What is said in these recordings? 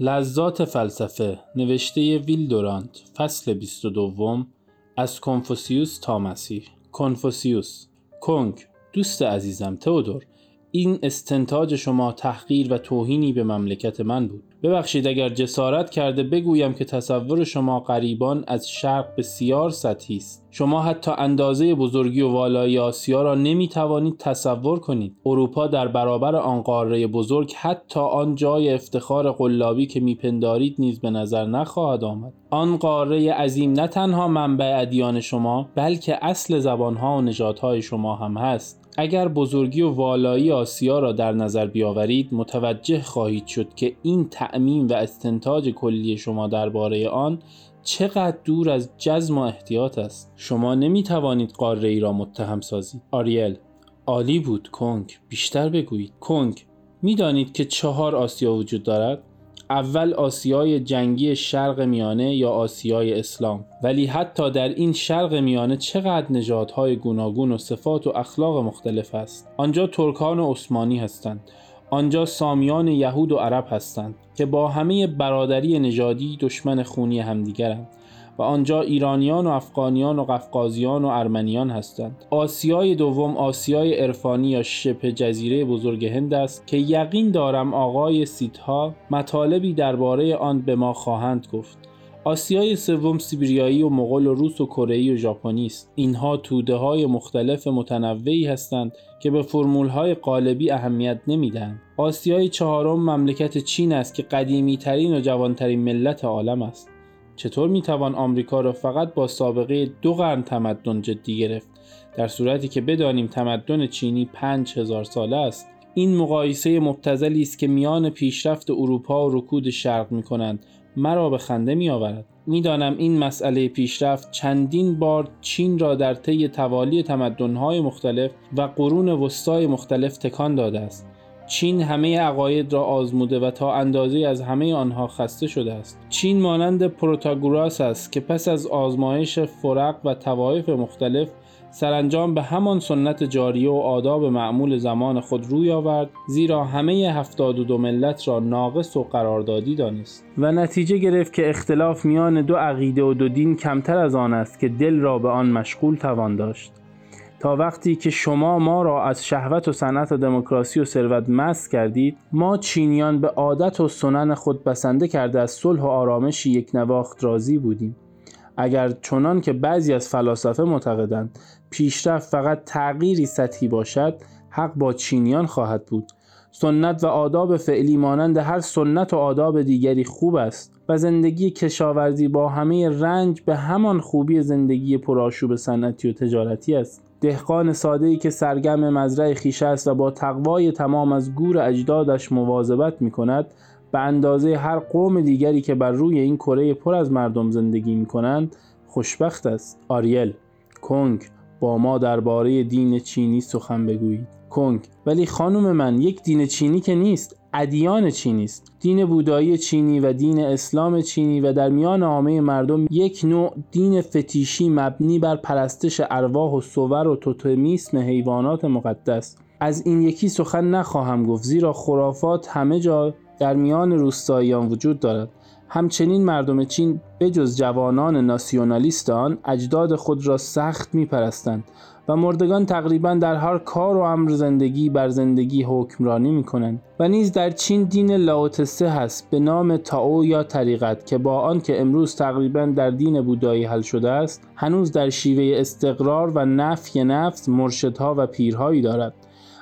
لذات فلسفه نوشته ویل دورانت فصل 22 از کنفوسیوس تا مسیح. کنفوسیوس. کنگ. دوست عزیزم تئودور. این استنتاج شما تحقیر و توهینی به مملکت من بود. ببخشید اگر جسارت کرده بگویم که تصور شما قریبان از شرق بسیار سطحی است. شما حتی اندازه بزرگی و والایی آسیا را نمی توانید تصور کنید. اروپا در برابر آن قاره بزرگ حتی آن جای افتخار قلابی که میپندارید نیز به نظر نخواهد آمد. آن قاره عظیم نه تنها منبع ادیان شما بلکه اصل زبانها و نژادهای شما هم هست. اگر بزرگی و والایی آسیا را در نظر بیاورید متوجه خواهید شد که این تعمیم و استنتاج کلی شما درباره آن چقدر دور از جزم و احتیاط است. شما نمی توانید قاره ای را متهم سازید. آریل عالی بود. کنگ بیشتر بگویید. کنگ می‌دانید که چهار آسیا وجود دارد؟ اول آسیای جنگی شرق میانه یا آسیای اسلام. ولی حتی در این شرق میانه چقدر نژادهای گوناگون و صفات و اخلاق مختلف است. آنجا ترکان و عثمانی هستند. آنجا سامیان یهود و عرب هستند که با همه برادری نژادی دشمن خونی همدیگرند. و آنجا ایرانیان و افغانیان و قفقازیان و ارمنیان هستند. آسیای دوم آسیای عرفانی یا شبه جزیره بزرگ هند است که یقین دارم آقای سیتها مطالبی درباره آن به ما خواهند گفت. آسیای سوم سیبریایی و مغول و روس و کره و ژاپنی است. اینها توده های مختلف متنوعی هستند که به فرمول های قالبی اهمیت نمیدن آسیای چهارم مملکت چین است که قدیمی ترین و جوانترین ملت عالم است. چطور می‌توان آمریکا را فقط با سابقه دو قرن تمدن جدی گرفت؟ در صورتی که بدانیم تمدن چینی پنج هزار ساله است این مقایسه مبتزلی است که میان پیشرفت اروپا و رکود شرق می کنند مرا به خنده می آورد می‌دانم این مسئله پیشرفت چندین بار چین را در طی توالی تمدن‌های مختلف و قرون وسطای مختلف تکان داده است. چین همه عقاید را آزموده و تا اندازه از همه آنها خسته شده است. چین مانند پروتاگوراس است که پس از آزمایش فرق و توایف مختلف سرانجام به همان سنت جاریه و آداب معمول زمان خود روی آورد زیرا همه هفتاد و دو ملت را ناقص و قراردادی دانست. و نتیجه گرفت که اختلاف میان دو عقیده و دو دین کمتر از آن است که دل را به آن مشغول توان داشت. تا وقتی که شما ما را از شهوت و صنعت و دموکراسی و ثروت مست کردید ما چینیان به عادت و سنن خود بسنده کرده از صلح و آرامش یک نواخت راضی بودیم. اگر چنان که بعضی از فلاسفه معتقدند پیشرفت فقط تغییری سطحی باشد حق با چینیان خواهد بود. سنت و آداب فعلی مانند هر سنت و آداب دیگری خوب است و زندگی کشاورزی با همه رنج به همان خوبی زندگی پرآشوب صنعتی و تجارتی است. دهقان ای که سرگرم مزرعه خیش است و با تقوای تمام از گور اجدادش مواظبت می کند به اندازه هر قوم دیگری که بر روی این کره پر از مردم زندگی می کنند خوشبخت است. آریل. کنگ با ما درباره دین چینی سخن بگویید. کنگ. ولی خانم من یک دین چینی که نیست. ادیان چینی است. دین بودایی چینی و دین اسلام چینی و در میان عامه مردم یک نوع دین فتیشی مبنی بر پرستش ارواح و صور و توتمیسم حیوانات مقدس. از این یکی سخن نخواهم گفت زیرا خرافات همه جا در میان روستاییان وجود دارد. همچنین مردم چین بجز جوانان ناسیونالیست آن اجداد خود را سخت میپرستند. و مردگان تقریبا در هر کار و امر زندگی بر زندگی حکمرانی می کنند و نیز در چین دین لاوتسه هست به نام تاو یا طریقت که با آن که امروز تقریبا در دین بودایی حل شده است هنوز در شیوه استقرار و نفی نفس مرشدها و پیرهایی دارد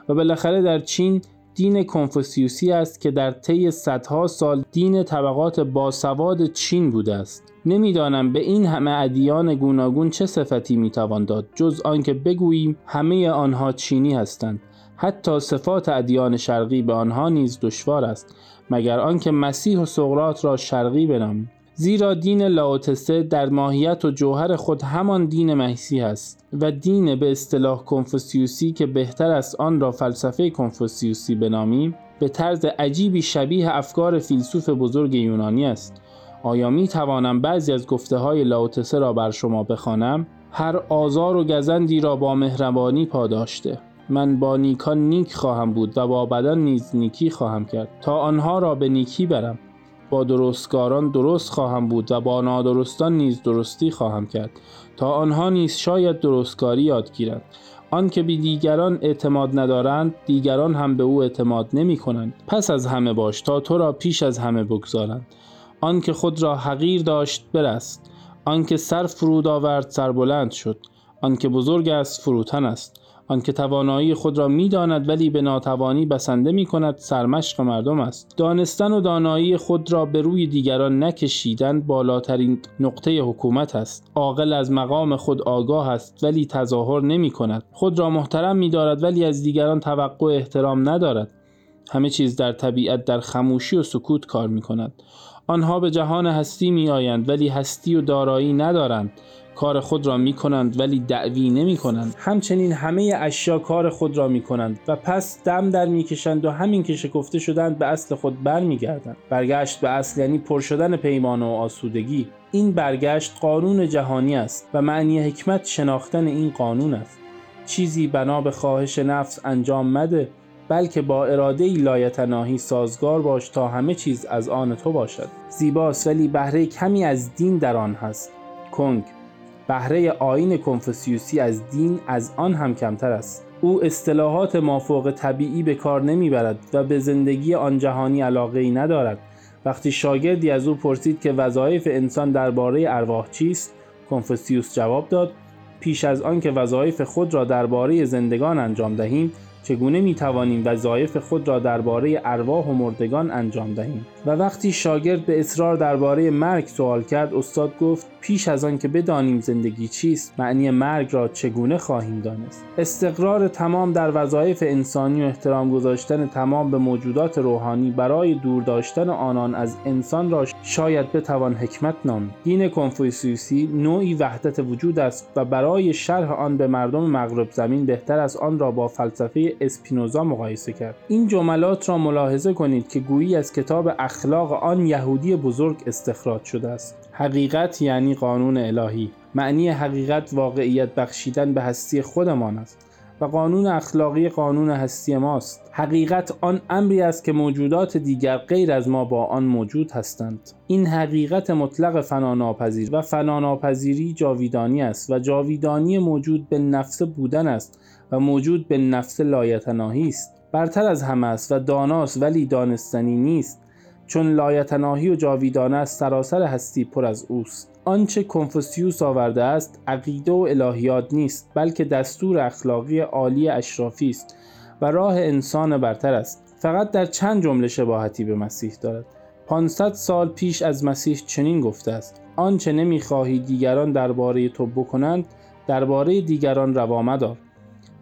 و بالاخره در چین دین کنفوسیوسی است که در طی صدها سال دین طبقات باسواد چین بوده است. نمی‌دانم به این همه ادیان گوناگون چه صفتی می‌توان داد جز آنکه بگوییم همه آنها چینی هستند. حتی صفات ادیان شرقی به آنها نیز دشوار است مگر آنکه مسیح و سقراط را شرقی بنامیم. زیرا دین لاوتسه در ماهیت و جوهر خود همان دین محسی است و دین به اصطلاح کنفوسیوسی که بهتر است آن را فلسفه کنفوسیوسی بنامیم به طرز عجیبی شبیه افکار فیلسوف بزرگ یونانی است. آیا می توانم بعضی از گفته های لاوتسه را بر شما بخوانم؟ هر آزار و گزندی را با مهربانی پاداشته من با نیکان نیک خواهم بود و با بدن نیز نیکی خواهم کرد. تا آنها را به نیکی برم. با درستگاران درست خواهم بود و با نادرستان نیز درستی خواهم کرد تا آنها نیز شاید درستکاری یاد گیرند. آنکه به دیگران اعتماد ندارند دیگران هم به او اعتماد نمی کنند. پس از همه باش تا تو را پیش از همه بگذارند. آنکه خود را حقیر داشت برست. آنکه سر فرود آورد سربلند شد. آنکه بزرگ است فروتن است. آنکه توانایی خود را می‌داند ولی به ناتوانی بسنده می کند سرمشق مردم است. دانستن و دانایی خود را به روی دیگران نکشیدن بالاترین نقطه حکومت است. عاقل از مقام خود آگاه است ولی تظاهر نمی کند خود را محترم می دارد ولی از دیگران توقع احترام ندارد. همه چیز در طبیعت در خموشی و سکوت کار می کند آنها به جهان هستی می آیند ولی هستی و دارایی ندارند. کار خود را می کنند ولی دعوی نمی کنند همچنین همه اشیا کار خود را می کنند و پس دم در می کشند و همین که شکفته شدند به اصل خود بر می گردند برگشت به اصل یعنی پر شدن پیمان و آسودگی. این برگشت قانون جهانی است و معنی حکمت شناختن این قانون است. چیزی بنا به خواهش نفس انجام مده بلکه با اراده لایتناهی سازگار باش تا همه چیز از آن تو باشد. زیباست ولی بهره کمی از دین در آن هست. کنگ بهره آین کنفوسیوسی از دین از آن هم کمتر است. او اصطلاحات مافوق طبیعی به کار نمی‌برد و به زندگی آن جهانی علاقه ای ندارد. وقتی شاگردی از او پرسید که وظایف انسان درباره ارواح چیست کنفوسیوس جواب داد پیش از آن که وظایف خود را درباره زندگان انجام دهیم چگونه می توانیم وظایف خود را درباره ارواح و مردگان انجام دهیم؟ و وقتی شاگرد به اصرار درباره مرگ سوال کرد استاد گفت پیش از آن که بدانیم زندگی چیست معنی مرگ را چگونه خواهیم دانست؟ استقرار تمام در وظایف انسانی و احترام گذاشتن تمام به موجودات روحانی برای دور داشتن آنان از انسان را شاید بتوان حکمت نام دین کنفوسیوسی نوعی وحدت وجود است و برای شرح آن به مردم مغرب زمین بهتر از آن را با فلسفه اسپینوزا مقایسه کرد. این جملات را ملاحظه کنید که گویی از کتاب اخلاق آن یهودی بزرگ استخراج شده است. حقیقت یعنی قانون الهی. معنی حقیقت واقعیت بخشیدن به هستی خودمان است. و قانون اخلاقی قانون هستی ماست. حقیقت آن امری است که موجودات دیگر غیر از ما با آن موجود هستند. این حقیقت مطلق فناناپذیر و فناناپذیری جاویدانی است و جاویدانی موجود به نفس بودن است و موجود به نفس لایتناهی است. برتر از همه است و داناست ولی دانستنی نیست چون لایتناهی و جاویدانه است سراسر هستی پر از اوست. آنچه کنفوسیوس آورده است عقیده و الهیات نیست بلکه دستور اخلاقی عالی اشرافی است و راه انسان برتر است. فقط در چند جمله شباهتی به مسیح دارد. 500 سال پیش از مسیح چنین گفته است آنچه نمی‌خواهی دیگران درباره تو بکنند درباره دیگران روا مدار.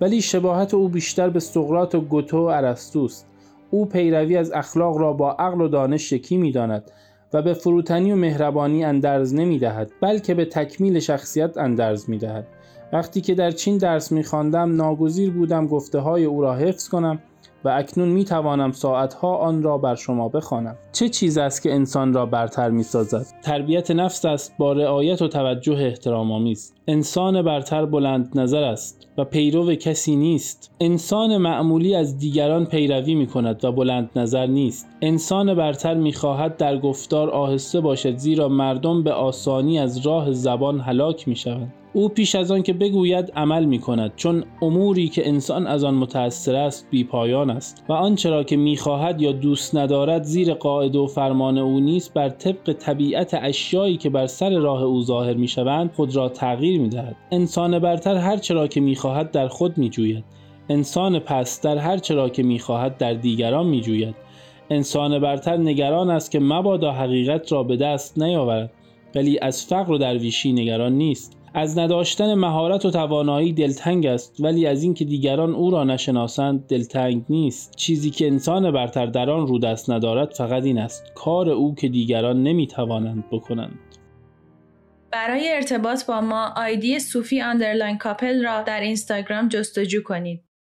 ولی شباهت او بیشتر به سقراط و گوتو و ارسطوست او پیروی از اخلاق را با عقل و دانش یکی می‌داند. و به فروتنی و مهربانی اندرز نمی دهد بلکه به تکمیل شخصیت اندرز می دهد. وقتی که در چین درس می خواندم ناگزیر بودم گفته های او را حفظ کنم و اکنون می توانم ساعتها آن را بر شما بخوانم. چه چیز است که انسان را برتر می سازد تربیت نفس است با رعایت و توجه احترام آمیز انسان برتر بلند نظر است. و پیرو کسی نیست. انسان معمولی از دیگران پیروی می کند و بلند نظر نیست. انسان برتر می خواهد در گفتار آهسته باشد زیرا مردم به آسانی از راه زبان هلاک می شوند او پیش از آن که بگوید عمل می کند چون اموری که انسان از آن متأثر است بی پایان است و آنچه را که می خواهد یا دوست ندارد زیر قاعده و فرمان او نیست بر طبق طبیعت اشیایی که بر سر راه او ظاهر می شوند خود را تغییر می دهد انسان برتر هر چرا که می خواهد در خود می جوید انسان پس در هر چرا که می خواهد در دیگران می جوید انسان برتر نگران است که مبادا حقیقت را به دست نیاورد ولی از فقر و درویشی نگران نیست. از نداشتن مهارت و توانایی دلتنگ است ولی از اینکه دیگران او را نشناسند دلتنگ نیست. چیزی که انسان برتر در آن رو دست ندارد فقط این است کار او که دیگران نمی‌توانند بکنند. برای ارتباط با ما ID صوفی underline کاپل را در اینستاگرام جستجو کنید.